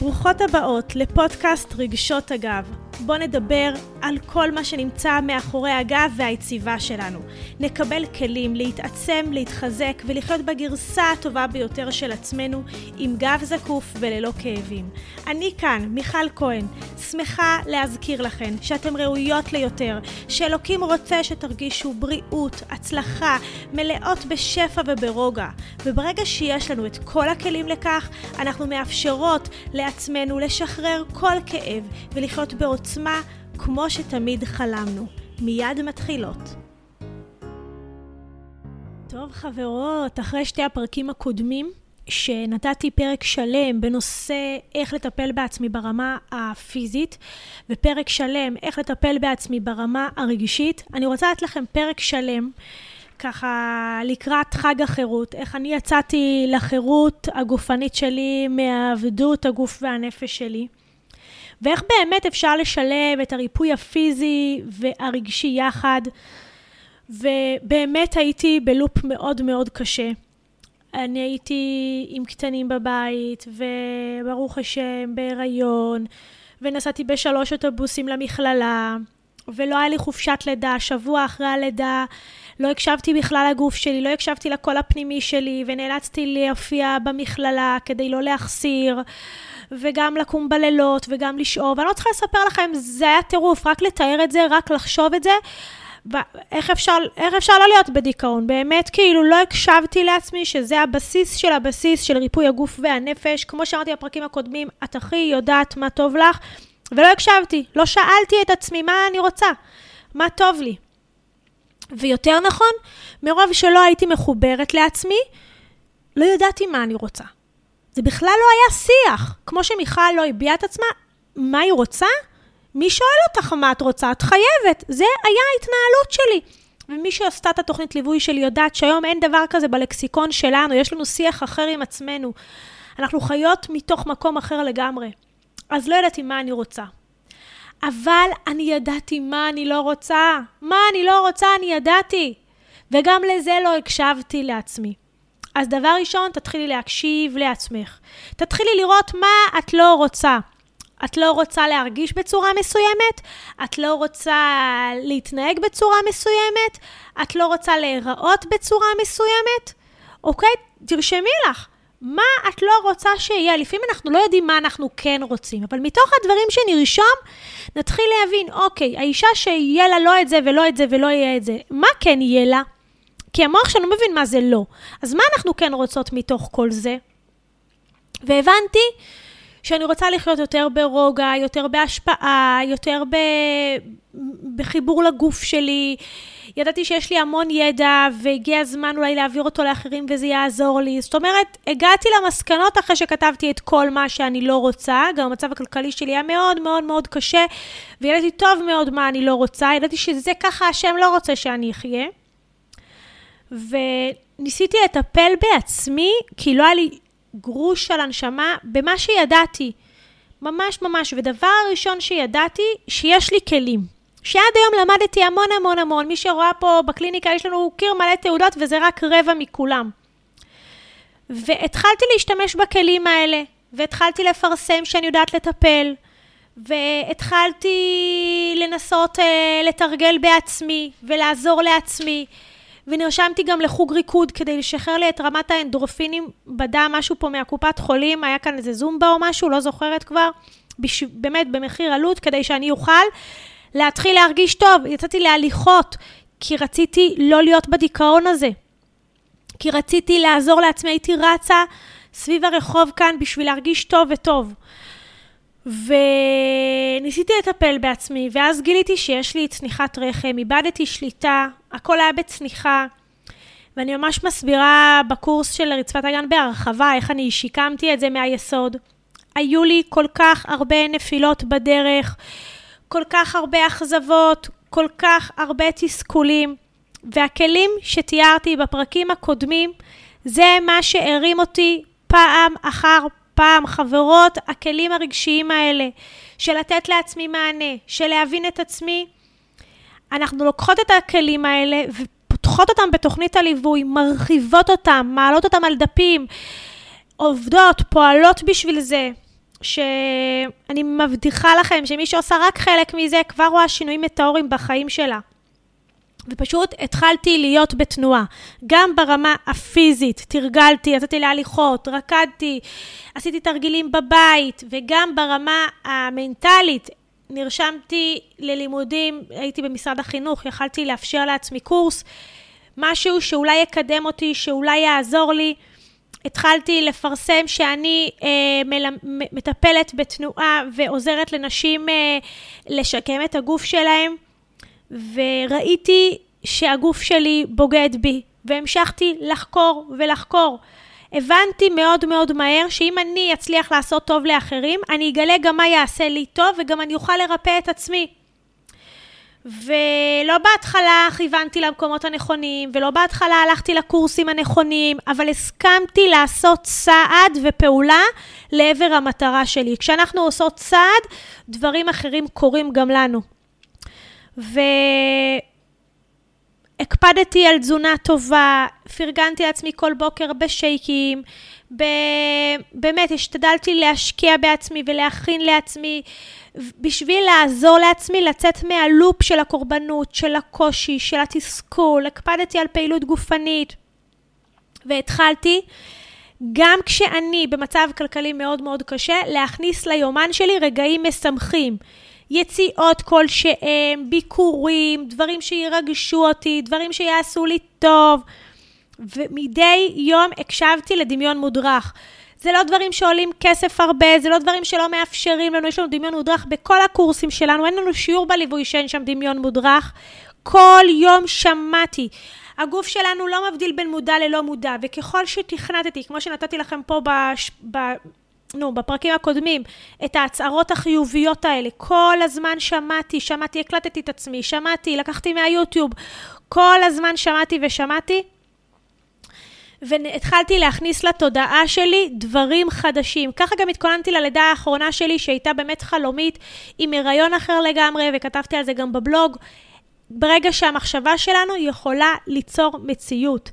ברוכות הבאות לפודקאסט רגשות הגב. בואו נדבר על כל מה שנמצא מאחורי הגב והיציבה שלנו. נקבל כלים להתעצם, להתחזק ולחיות בגרסה הטובה ביותר של עצמנו עם גב זקוף וללא כאבים. אני כאן, מיכל כהן, שמחה להזכיר לכן שאתן ראויות ליותר, שאלוקים רוצה שתרגישו בריאות, הצלחה, מלאות בשפע וברוגע. וברגע שיש לנו את כל הכלים לכך, אנחנו מאפשרות לעצמנו לשחרר כל כאב ולחיות בעוצמה כמו שתמיד חלמנו. מיד מתחילות. טוב חברות, אחרי שתי הפרקים הקודמים, שנתתי פרק שלם בנושא איך לטפל בעצמי ברמה הפיזית, ופרק שלם איך לטפל בעצמי ברמה הרגשית, אני רוצה לתת לכם פרק שלם. ככה לקראת חג החירות, איך אני יצאתי לחירות הגופנית שלי מהעבדות הגוף והנפש שלי. ואיך באמת אפשר לשלב את הריפוי הפיזי והרגשי יחד. ובאמת הייתי בלופ מאוד מאוד קשה. אני הייתי עם קטנים בבית, וברוך השם, בהיריון, ונסעתי בשלוש אוטובוסים למכללה, ולא היה לי חופשת לידה, שבוע אחרי הלידה לא הקשבתי בכלל לגוף שלי, לא הקשבתי לקול הפנימי שלי, ונאלצתי להופיע במכללה כדי לא להחסיר. וגם לקום בלילות, וגם לשאוב. אני לא צריכה לספר לכם, זה היה טירוף, רק לתאר את זה, רק לחשוב את זה. ואיך אפשר, איך אפשר לא להיות בדיכאון? באמת, כאילו, לא הקשבתי לעצמי שזה הבסיס של הבסיס של ריפוי הגוף והנפש. כמו שאמרתי בפרקים הקודמים, את הכי יודעת מה טוב לך, ולא הקשבתי. לא שאלתי את עצמי מה אני רוצה, מה טוב לי. ויותר נכון, מרוב שלא הייתי מחוברת לעצמי, לא ידעתי מה אני רוצה. זה בכלל לא היה שיח. כמו שמיכל לא הביעה את עצמה, מה היא רוצה? מי שואל אותך מה את רוצה? את חייבת. זה היה ההתנהלות שלי. ומי שעשתה את התוכנית ליווי שלי יודעת שהיום אין דבר כזה בלקסיקון שלנו, יש לנו שיח אחר עם עצמנו. אנחנו חיות מתוך מקום אחר לגמרי. אז לא ידעתי מה אני רוצה. אבל אני ידעתי מה אני לא רוצה. מה אני לא רוצה, אני ידעתי. וגם לזה לא הקשבתי לעצמי. אז דבר ראשון, תתחילי להקשיב לעצמך. תתחילי לראות מה את לא רוצה. את לא רוצה להרגיש בצורה מסוימת, את לא רוצה להתנהג בצורה מסוימת, את לא רוצה להיראות בצורה מסוימת, אוקיי? תרשמי לך. מה את לא רוצה שיהיה? לפעמים אנחנו לא יודעים מה אנחנו כן רוצים, אבל מתוך הדברים שנרשום, נתחיל להבין, אוקיי, האישה שיהיה לה לא את זה ולא את זה ולא יהיה את זה, מה כן יהיה לה? כי המוח שלנו מבין מה זה לא. אז מה אנחנו כן רוצות מתוך כל זה? והבנתי שאני רוצה לחיות יותר ברוגע, יותר בהשפעה, יותר ב... בחיבור לגוף שלי. ידעתי שיש לי המון ידע, והגיע הזמן אולי להעביר אותו לאחרים וזה יעזור לי. זאת אומרת, הגעתי למסקנות אחרי שכתבתי את כל מה שאני לא רוצה. גם המצב הכלכלי שלי היה מאוד מאוד מאוד קשה, וידעתי טוב מאוד מה אני לא רוצה. ידעתי שזה ככה השם לא רוצה שאני אחיה. וניסיתי לטפל בעצמי, כי לא היה לי גרוש על הנשמה, במה שידעתי. ממש ממש. ודבר הראשון שידעתי, שיש לי כלים. שעד היום למדתי המון המון המון. מי שרואה פה בקליניקה, יש לנו קיר מלא תעודות, וזה רק רבע מכולם. והתחלתי להשתמש בכלים האלה, והתחלתי לפרסם שאני יודעת לטפל, והתחלתי לנסות uh, לתרגל בעצמי, ולעזור לעצמי. ונרשמתי גם לחוג ריקוד כדי לשחרר לי את רמת האנדרופינים בדם, משהו פה מהקופת חולים, היה כאן איזה זומבה או משהו, לא זוכרת כבר, בש... באמת במחיר עלות, כדי שאני אוכל להתחיל להרגיש טוב. יצאתי להליכות, כי רציתי לא להיות בדיכאון הזה. כי רציתי לעזור לעצמי, הייתי רצה סביב הרחוב כאן בשביל להרגיש טוב וטוב. וניסיתי לטפל בעצמי, ואז גיליתי שיש לי צניחת רחם, איבדתי שליטה, הכל היה בצניחה. ואני ממש מסבירה בקורס של רצפת הגן בהרחבה איך אני שיקמתי את זה מהיסוד. היו לי כל כך הרבה נפילות בדרך, כל כך הרבה אכזבות, כל כך הרבה תסכולים, והכלים שתיארתי בפרקים הקודמים, זה מה שהרים אותי פעם אחר פעם, חברות, הכלים הרגשיים האלה, של לתת לעצמי מענה, של להבין את עצמי, אנחנו לוקחות את הכלים האלה ופותחות אותם בתוכנית הליווי, מרחיבות אותם, מעלות אותם על דפים, עובדות, פועלות בשביל זה. שאני מבטיחה לכם שמי שעושה רק חלק מזה, כבר רואה שינויים מטאוריים בחיים שלה. ופשוט התחלתי להיות בתנועה. גם ברמה הפיזית, תרגלתי, יצאתי להליכות, רקדתי, עשיתי תרגילים בבית, וגם ברמה המנטלית, נרשמתי ללימודים, הייתי במשרד החינוך, יכלתי לאפשר לעצמי קורס, משהו שאולי יקדם אותי, שאולי יעזור לי. התחלתי לפרסם שאני אה, מלמ, מטפלת בתנועה ועוזרת לנשים אה, לשקם את הגוף שלהם. וראיתי שהגוף שלי בוגד בי, והמשכתי לחקור ולחקור. הבנתי מאוד מאוד מהר שאם אני אצליח לעשות טוב לאחרים, אני אגלה גם מה יעשה לי טוב וגם אני אוכל לרפא את עצמי. ולא בהתחלה כיוונתי למקומות הנכונים, ולא בהתחלה הלכתי לקורסים הנכונים, אבל הסכמתי לעשות צעד ופעולה לעבר המטרה שלי. כשאנחנו עושות צעד, דברים אחרים קורים גם לנו. והקפדתי על תזונה טובה, פרגנתי לעצמי כל בוקר בשייקים, ב... באמת השתדלתי להשקיע בעצמי ולהכין לעצמי בשביל לעזור לעצמי לצאת מהלופ של הקורבנות, של הקושי, של התסכול, הקפדתי על פעילות גופנית והתחלתי גם כשאני במצב כלכלי מאוד מאוד קשה, להכניס ליומן שלי רגעים משמחים. יציאות כלשהם, ביקורים, דברים שירגשו אותי, דברים שיעשו לי טוב. ומדי יום הקשבתי לדמיון מודרך. זה לא דברים שעולים כסף הרבה, זה לא דברים שלא מאפשרים לנו, יש לנו דמיון מודרך בכל הקורסים שלנו, אין לנו שיעור בליווי שאין שם דמיון מודרך. כל יום שמעתי. הגוף שלנו לא מבדיל בין מודע ללא מודע, וככל שתכנתתי, כמו שנתתי לכם פה בש... נו, בפרקים הקודמים, את ההצהרות החיוביות האלה. כל הזמן שמעתי, שמעתי, הקלטתי את עצמי, שמעתי, לקחתי מהיוטיוב. כל הזמן שמעתי ושמעתי. והתחלתי להכניס לתודעה שלי דברים חדשים. ככה גם התכוננתי ללידה האחרונה שלי, שהייתה באמת חלומית, עם הריון אחר לגמרי, וכתבתי על זה גם בבלוג. ברגע שהמחשבה שלנו יכולה ליצור מציאות.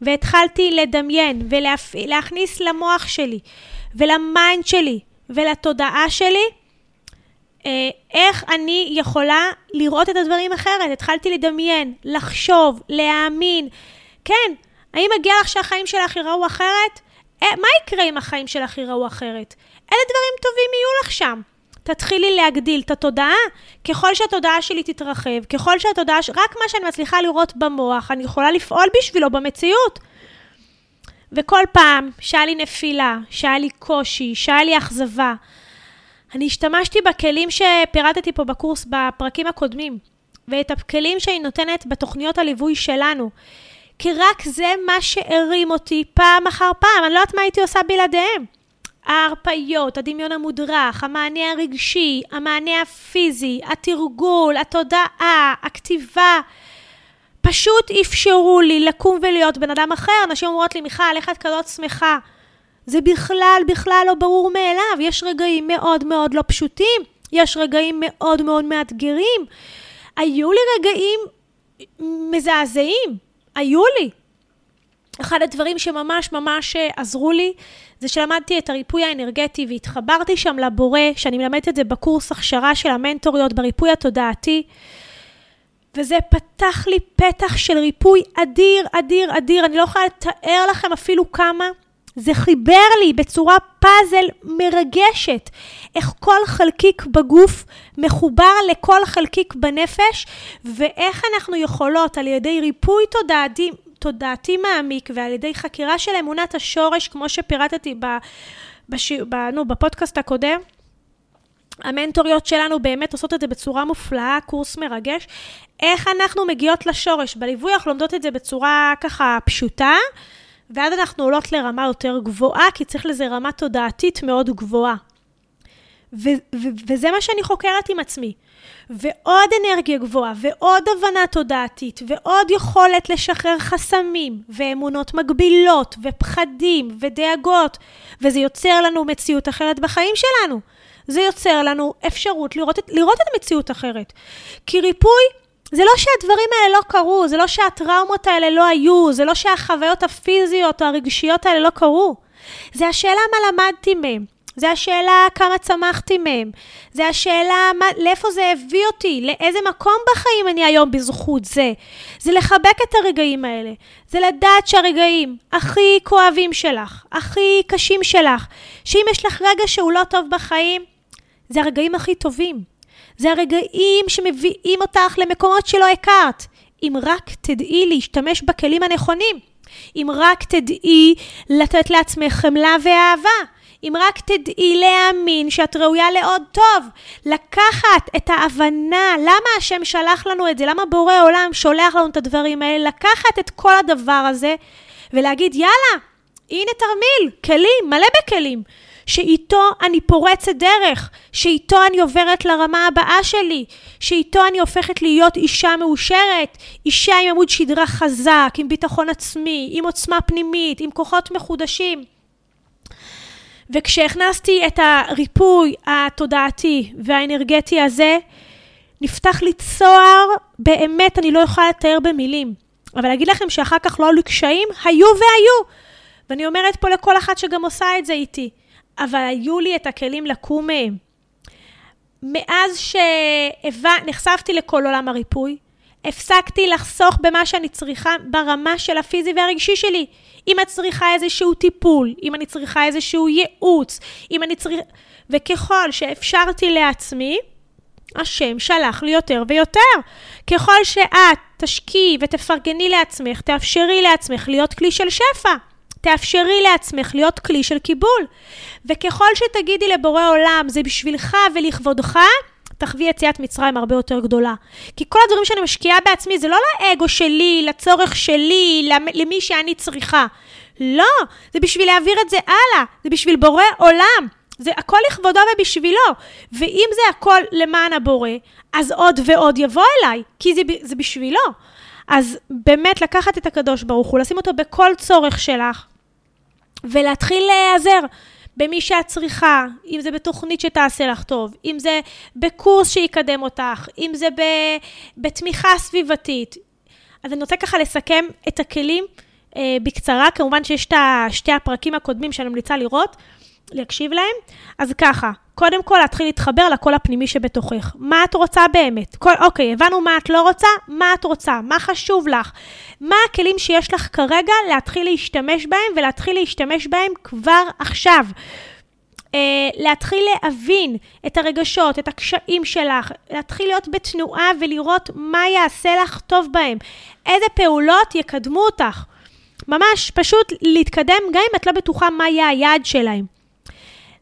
והתחלתי לדמיין ולהכניס למוח שלי ול mind שלי ולתודעה שלי, אה, איך אני יכולה לראות את הדברים אחרת. התחלתי לדמיין, לחשוב, להאמין. כן, האם מגיע לך שהחיים שלך ייראו אחרת? אה, מה יקרה אם החיים שלך ייראו אחרת? איזה דברים טובים יהיו לך שם? תתחילי להגדיל את התודעה. ככל שהתודעה שלי תתרחב, ככל שהתודעה. רק מה שאני מצליחה לראות במוח, אני יכולה לפעול בשבילו במציאות. וכל פעם שהיה לי נפילה, שהיה לי קושי, שהיה לי אכזבה, אני השתמשתי בכלים שפירטתי פה בקורס בפרקים הקודמים, ואת הכלים שאני נותנת בתוכניות הליווי שלנו. כי רק זה מה שהרים אותי פעם אחר פעם, אני לא יודעת מה הייתי עושה בלעדיהם. ההרפיות, הדמיון המודרך, המענה הרגשי, המענה הפיזי, התרגול, התודעה, הכתיבה, פשוט אפשרו לי לקום ולהיות בן אדם אחר. אנשים אומרות לי, מיכל, איך את כזאת שמחה? זה בכלל, בכלל לא ברור מאליו. יש רגעים מאוד מאוד לא פשוטים, יש רגעים מאוד מאוד מאתגרים. היו לי רגעים מזעזעים, היו לי. אחד הדברים שממש ממש עזרו לי, זה שלמדתי את הריפוי האנרגטי והתחברתי שם לבורא, שאני מלמדת את זה בקורס הכשרה של המנטוריות, בריפוי התודעתי. וזה פתח לי פתח של ריפוי אדיר, אדיר, אדיר. אני לא יכולה לתאר לכם אפילו כמה. זה חיבר לי בצורה פאזל מרגשת, איך כל חלקיק בגוף מחובר לכל חלקיק בנפש, ואיך אנחנו יכולות על ידי ריפוי תודעתי, תודעתי מעמיק ועל ידי חקירה של אמונת השורש, כמו שפירטתי ב, בש, ב, נו, בפודקאסט הקודם, המנטוריות שלנו באמת עושות את זה בצורה מופלאה, קורס מרגש. איך אנחנו מגיעות לשורש? בליווי אנחנו לומדות את זה בצורה ככה פשוטה, ואז אנחנו עולות לרמה יותר גבוהה, כי צריך לזה רמה תודעתית מאוד גבוהה. ו- ו- וזה מה שאני חוקרת עם עצמי. ועוד אנרגיה גבוהה, ועוד הבנה תודעתית, ועוד יכולת לשחרר חסמים, ואמונות מגבילות, ופחדים, ודאגות, וזה יוצר לנו מציאות אחרת בחיים שלנו. זה יוצר לנו אפשרות לראות את, לראות את המציאות אחרת. כי ריפוי זה לא שהדברים האלה לא קרו, זה לא שהטראומות האלה לא היו, זה לא שהחוויות הפיזיות או הרגשיות האלה לא קרו. זה השאלה מה למדתי מהם. זה השאלה כמה צמחתי מהם. זה השאלה מה, לאיפה זה הביא אותי, לאיזה מקום בחיים אני היום בזכות זה. זה לחבק את הרגעים האלה. זה לדעת שהרגעים הכי כואבים שלך, הכי קשים שלך, שאם יש לך רגע שהוא לא טוב בחיים, זה הרגעים הכי טובים. זה הרגעים שמביאים אותך למקומות שלא הכרת. אם רק תדעי להשתמש בכלים הנכונים. אם רק תדעי לתת לעצמך חמלה ואהבה. אם רק תדעי להאמין שאת ראויה לעוד טוב, לקחת את ההבנה, למה השם שלח לנו את זה, למה בורא עולם שולח לנו את הדברים האלה, לקחת את כל הדבר הזה ולהגיד, יאללה, הנה תרמיל, כלים, מלא בכלים. שאיתו אני פורצת דרך, שאיתו אני עוברת לרמה הבאה שלי, שאיתו אני הופכת להיות אישה מאושרת, אישה עם עמוד שדרה חזק, עם ביטחון עצמי, עם עוצמה פנימית, עם כוחות מחודשים. וכשהכנסתי את הריפוי התודעתי והאנרגטי הזה, נפתח לי צוהר, באמת אני לא יכולה לתאר במילים. אבל להגיד לכם שאחר כך לא היו לי קשיים? היו והיו. ואני אומרת פה לכל אחת שגם עושה את זה איתי. אבל היו לי את הכלים לקום מהם. מאז שנחשפתי לכל עולם הריפוי, הפסקתי לחסוך במה שאני צריכה ברמה של הפיזי והרגשי שלי. אם את צריכה איזשהו טיפול, אם אני צריכה איזשהו ייעוץ, אם אני צריכה... וככל שאפשרתי לעצמי, השם שלח לי יותר ויותר. ככל שאת תשקיעי ותפרגני לעצמך, תאפשרי לעצמך להיות כלי של שפע. תאפשרי לעצמך להיות כלי של קיבול. וככל שתגידי לבורא עולם, זה בשבילך ולכבודך, תחווי יציאת מצרים הרבה יותר גדולה. כי כל הדברים שאני משקיעה בעצמי זה לא לאגו שלי, לצורך שלי, למי שאני צריכה. לא, זה בשביל להעביר את זה הלאה, זה בשביל בורא עולם. זה הכל לכבודו ובשבילו. ואם זה הכל למען הבורא, אז עוד ועוד יבוא אליי, כי זה, זה בשבילו. אז באמת לקחת את הקדוש ברוך הוא, לשים אותו בכל צורך שלך, ולהתחיל להיעזר במי שאת צריכה, אם זה בתוכנית שתעשה לך טוב, אם זה בקורס שיקדם אותך, אם זה בתמיכה סביבתית. אז אני רוצה ככה לסכם את הכלים אה, בקצרה, כמובן שיש את שתי הפרקים הקודמים שאני ממליצה לראות, להקשיב להם. אז ככה, קודם כל להתחיל להתחבר לקול הפנימי שבתוכך. מה את רוצה באמת? כל, אוקיי, הבנו מה את לא רוצה, מה את רוצה, מה חשוב לך, מה הכלים שיש לך כרגע להתחיל להשתמש בהם ולהתחיל להשתמש בהם כבר עכשיו. Uh, להתחיל להבין את הרגשות, את הקשיים שלך, להתחיל להיות בתנועה ולראות מה יעשה לך טוב בהם, איזה פעולות יקדמו אותך. ממש פשוט להתקדם גם אם את לא בטוחה מה יהיה היעד שלהם.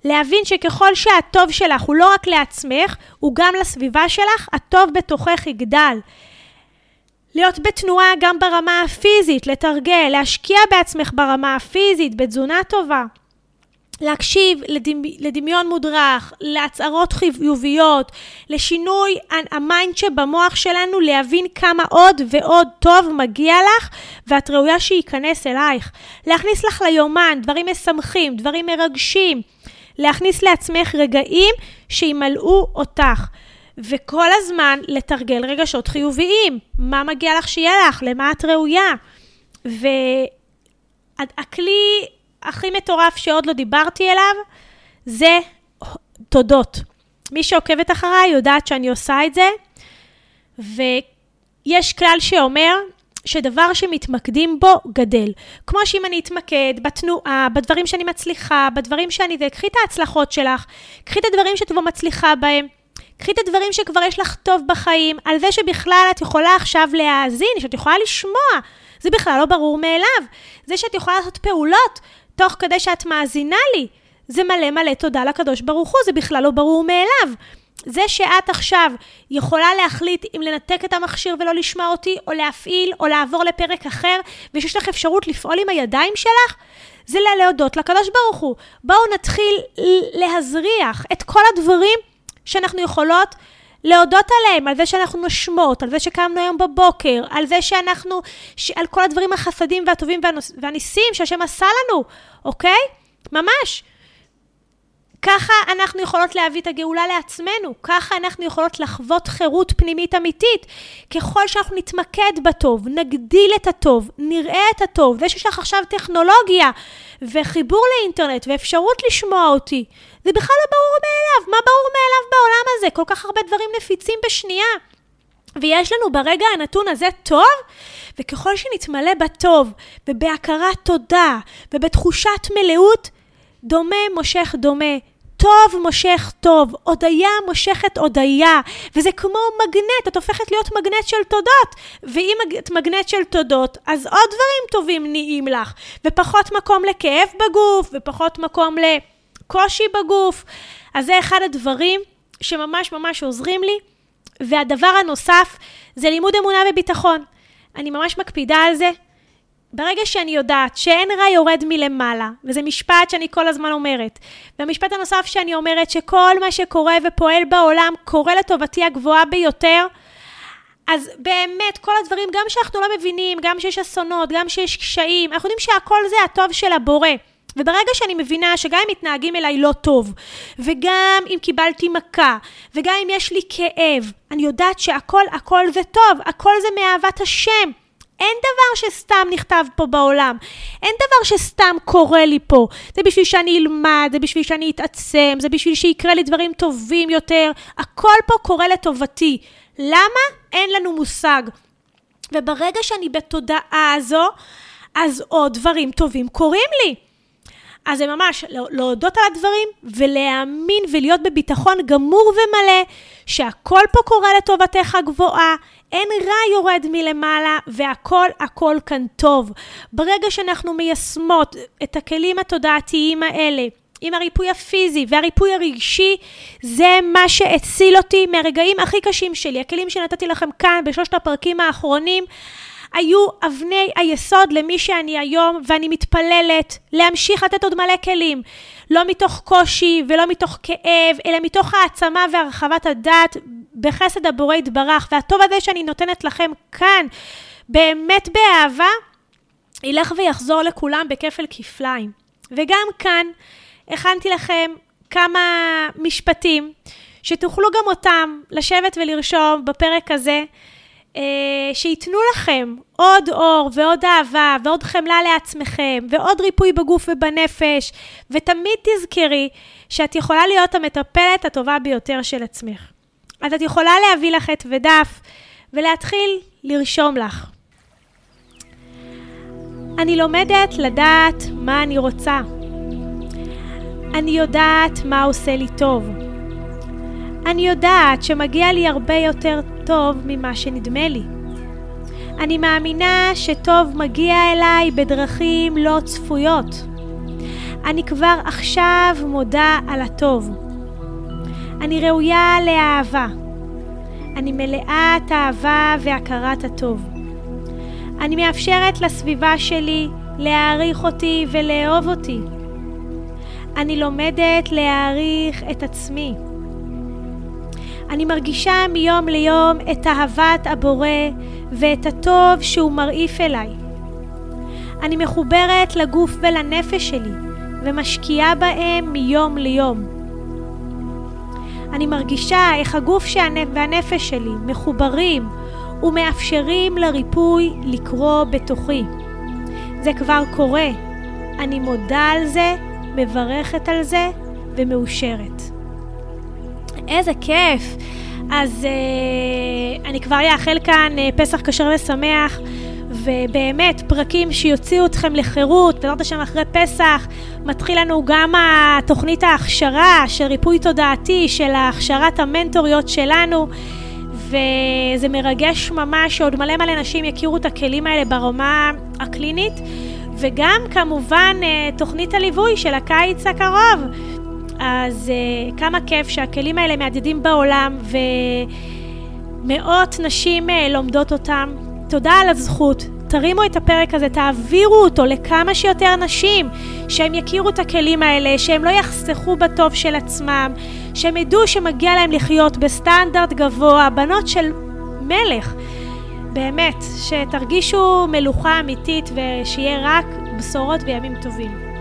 להבין שככל שהטוב שלך הוא לא רק לעצמך, הוא גם לסביבה שלך, הטוב בתוכך יגדל. להיות בתנועה גם ברמה הפיזית, לתרגל, להשקיע בעצמך ברמה הפיזית, בתזונה טובה. להקשיב לדמיון מודרך, להצהרות חיוביות, לשינוי ה mind שבמוח שלנו, להבין כמה עוד ועוד טוב מגיע לך, ואת ראויה שייכנס אלייך. להכניס לך ליומן דברים משמחים, דברים מרגשים. להכניס לעצמך רגעים שימלאו אותך. וכל הזמן לתרגל רגשות חיוביים. מה מגיע לך שיהיה לך? למה את ראויה? והכלי הכי מטורף שעוד לא דיברתי אליו, זה תודות. מי שעוקבת אחריי יודעת שאני עושה את זה, ויש כלל שאומר שדבר שמתמקדים בו גדל. כמו שאם אני אתמקד בתנועה, בדברים שאני מצליחה, בדברים שאני... קחי את ההצלחות שלך, קחי את הדברים שאת כבר מצליחה בהם. קחי את הדברים שכבר יש לך טוב בחיים, על זה שבכלל את יכולה עכשיו להאזין, שאת יכולה לשמוע. זה בכלל לא ברור מאליו. זה שאת יכולה לעשות פעולות תוך כדי שאת מאזינה לי, זה מלא מלא תודה לקדוש ברוך הוא, זה בכלל לא ברור מאליו. זה שאת עכשיו יכולה להחליט אם לנתק את המכשיר ולא לשמוע אותי, או להפעיל, או לעבור לפרק אחר, ושיש לך אפשרות לפעול עם הידיים שלך, זה להודות לקדוש ברוך הוא. בואו נתחיל להזריח את כל הדברים שאנחנו יכולות להודות עליהם, על זה שאנחנו נושמות, על זה שקמנו היום בבוקר, על זה שאנחנו, ש... על כל הדברים החסדים והטובים והניסים שהשם עשה לנו, אוקיי? ממש. ככה אנחנו יכולות להביא את הגאולה לעצמנו, ככה אנחנו יכולות לחוות חירות פנימית אמיתית. ככל שאנחנו נתמקד בטוב, נגדיל את הטוב, נראה את הטוב, ויש לך עכשיו טכנולוגיה וחיבור לאינטרנט ואפשרות לשמוע אותי, זה בכלל לא ברור מאליו. מה ברור מאליו בעולם הזה? כל כך הרבה דברים נפיצים בשנייה. ויש לנו ברגע הנתון הזה טוב, וככל שנתמלא בטוב, ובהכרת תודה, ובתחושת מלאות, דומה מושך דומה, טוב מושך טוב, הודיה מושכת הודיה, וזה כמו מגנט, את הופכת להיות מגנט של תודות. ואם את מגנט של תודות, אז עוד דברים טובים נהיים לך, ופחות מקום לכאב בגוף, ופחות מקום לקושי בגוף. אז זה אחד הדברים שממש ממש עוזרים לי. והדבר הנוסף זה לימוד אמונה וביטחון. אני ממש מקפידה על זה. ברגע שאני יודעת שאין רע יורד מלמעלה, וזה משפט שאני כל הזמן אומרת, והמשפט הנוסף שאני אומרת, שכל מה שקורה ופועל בעולם קורה לטובתי הגבוהה ביותר, אז באמת, כל הדברים, גם שאנחנו לא מבינים, גם שיש אסונות, גם שיש קשיים, אנחנו יודעים שהכל זה הטוב של הבורא. וברגע שאני מבינה שגם אם מתנהגים אליי לא טוב, וגם אם קיבלתי מכה, וגם אם יש לי כאב, אני יודעת שהכל, הכל זה טוב, הכל זה מאהבת השם. אין דבר שסתם נכתב פה בעולם. אין דבר שסתם קורה לי פה. זה בשביל שאני אלמד, זה בשביל שאני אתעצם, זה בשביל שיקרה לי דברים טובים יותר. הכל פה קורה לטובתי. למה? אין לנו מושג. וברגע שאני בתודעה הזו, אז עוד דברים טובים קורים לי. אז זה ממש להודות על הדברים ולהאמין ולהיות בביטחון גמור ומלא שהכל פה קורה לטובתך גבוהה, אין רע יורד מלמעלה והכל הכל כאן טוב. ברגע שאנחנו מיישמות את הכלים התודעתיים האלה, עם הריפוי הפיזי והריפוי הרגשי, זה מה שהציל אותי מהרגעים הכי קשים שלי. הכלים שנתתי לכם כאן בשלושת הפרקים האחרונים, היו אבני היסוד למי שאני היום, ואני מתפללת להמשיך לתת עוד מלא כלים. לא מתוך קושי ולא מתוך כאב, אלא מתוך העצמה והרחבת הדעת בחסד הבורא יתברך. והטוב הזה שאני נותנת לכם כאן, באמת באהבה, ילך ויחזור לכולם בכפל כפליים. וגם כאן הכנתי לכם כמה משפטים שתוכלו גם אותם לשבת ולרשום בפרק הזה. אה, שייתנו לכם עוד אור ועוד אהבה ועוד חמלה לעצמכם ועוד ריפוי בגוף ובנפש, ותמיד תזכרי שאת יכולה להיות המטפלת הטובה ביותר של עצמך. אז את יכולה להביא לך עט ודף ולהתחיל לרשום לך. אני לומדת לדעת מה אני רוצה. אני יודעת מה עושה לי טוב. אני יודעת שמגיע לי הרבה יותר טוב ממה שנדמה לי. אני מאמינה שטוב מגיע אליי בדרכים לא צפויות. אני כבר עכשיו מודה על הטוב. אני ראויה לאהבה. אני מלאת אהבה והכרת הטוב. אני מאפשרת לסביבה שלי להעריך אותי ולאהוב אותי. אני לומדת להעריך את עצמי. אני מרגישה מיום ליום את אהבת הבורא ואת הטוב שהוא מרעיף אליי. אני מחוברת לגוף ולנפש שלי ומשקיעה בהם מיום ליום. אני מרגישה איך הגוף והנפש שלי מחוברים ומאפשרים לריפוי לקרוא בתוכי. זה כבר קורה. אני מודה על זה, מברכת על זה ומאושרת. איזה כיף. אז uh, אני כבר אאחל כאן uh, פסח כשר ושמח, ובאמת, פרקים שיוציאו אתכם לחירות, בעזרת השם אחרי פסח, מתחיל לנו גם התוכנית ההכשרה של ריפוי תודעתי, של הכשרת המנטוריות שלנו. וזה מרגש ממש שעוד מלא מלא נשים יכירו את הכלים האלה ברמה הקלינית, וגם כמובן אה, תוכנית הליווי של הקיץ הקרוב, אז uh, כמה כיף שהכלים האלה מהדהדים בעולם ומאות נשים uh, לומדות אותם. תודה על הזכות. תרימו את הפרק הזה, תעבירו אותו לכמה שיותר נשים, שהם יכירו את הכלים האלה, שהם לא יחסכו בטוב של עצמם, שהם ידעו שמגיע להם לחיות בסטנדרט גבוה, בנות של מלך. באמת, שתרגישו מלוכה אמיתית ושיהיה רק בשורות וימים טובים.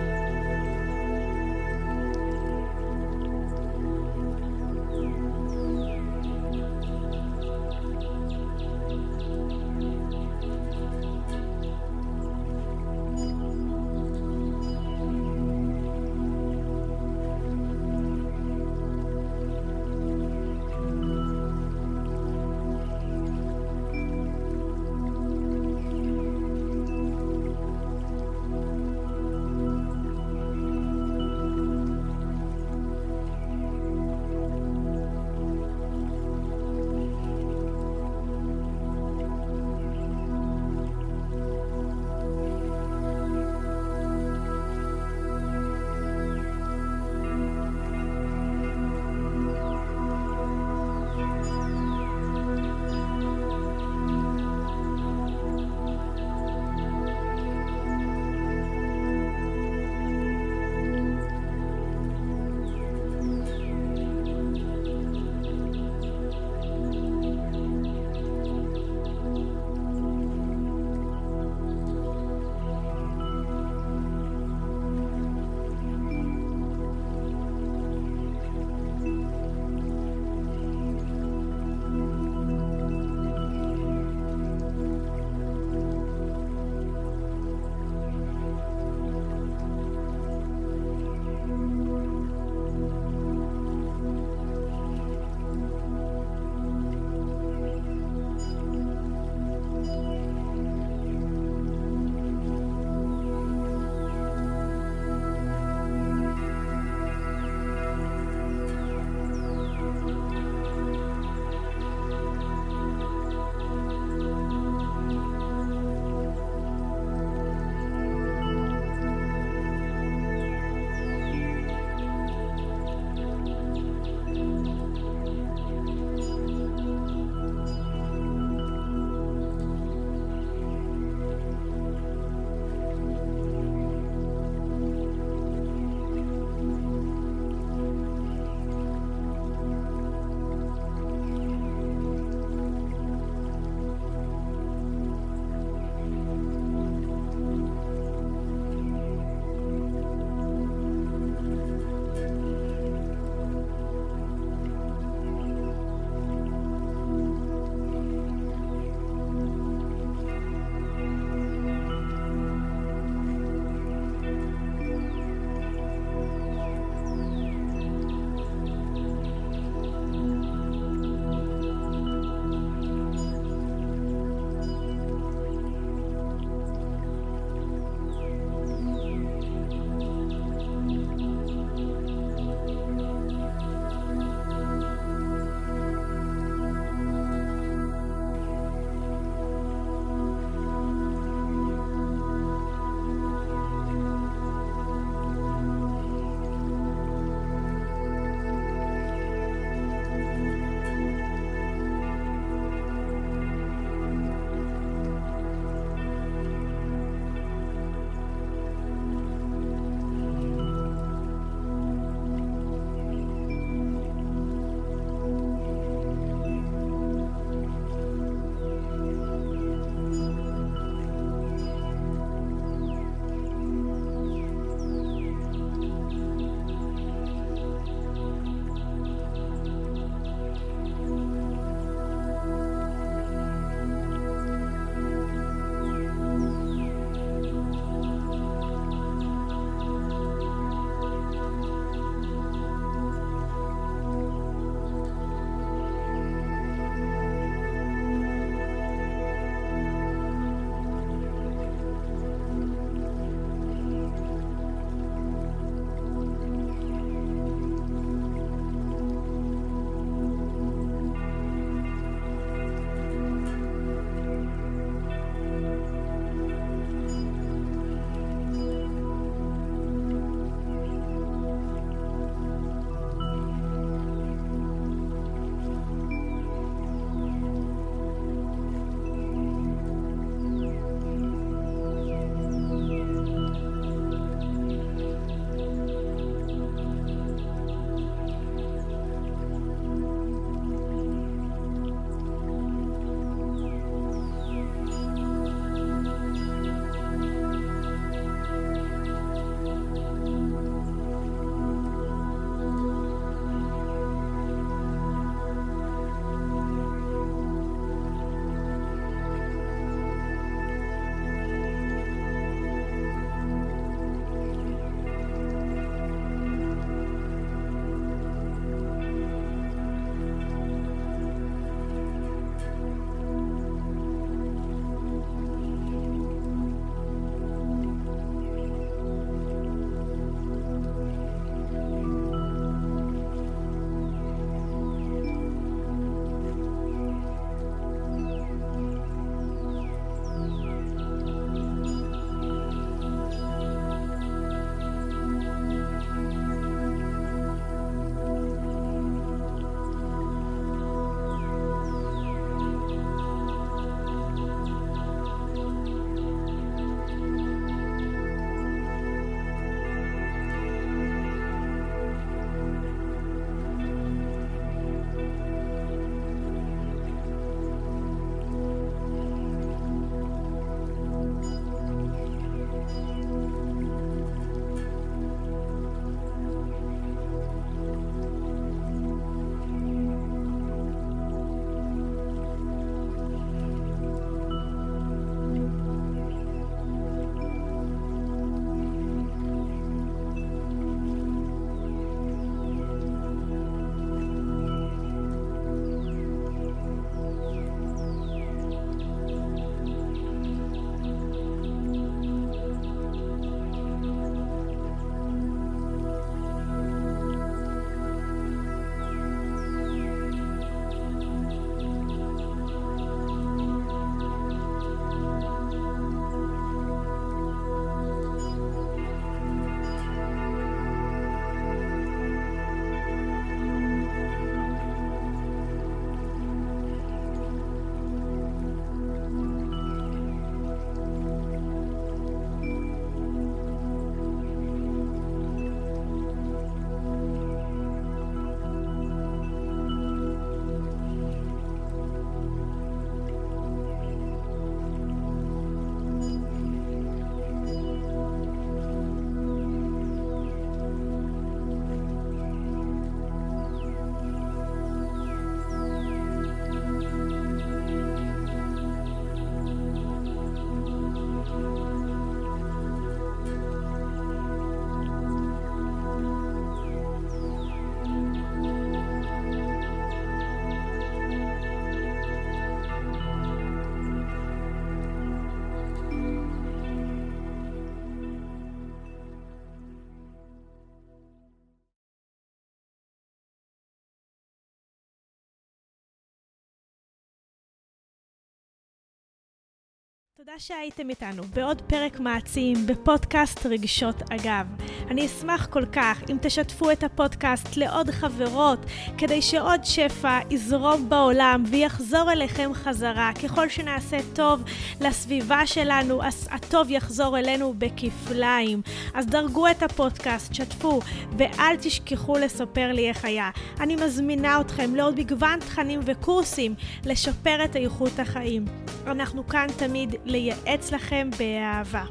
תודה שהייתם איתנו בעוד פרק מעצים בפודקאסט רגשות אגב. אני אשמח כל כך אם תשתפו את הפודקאסט לעוד חברות, כדי שעוד שפע יזרום בעולם ויחזור אליכם חזרה. ככל שנעשה טוב לסביבה שלנו, אז הטוב יחזור אלינו בכפליים. אז דרגו את הפודקאסט, שתפו, ואל תשכחו לספר לי איך היה. אני מזמינה אתכם לעוד מגוון תכנים וקורסים לשפר את איכות החיים. אנחנו כאן תמיד לייעץ לכם באהבה.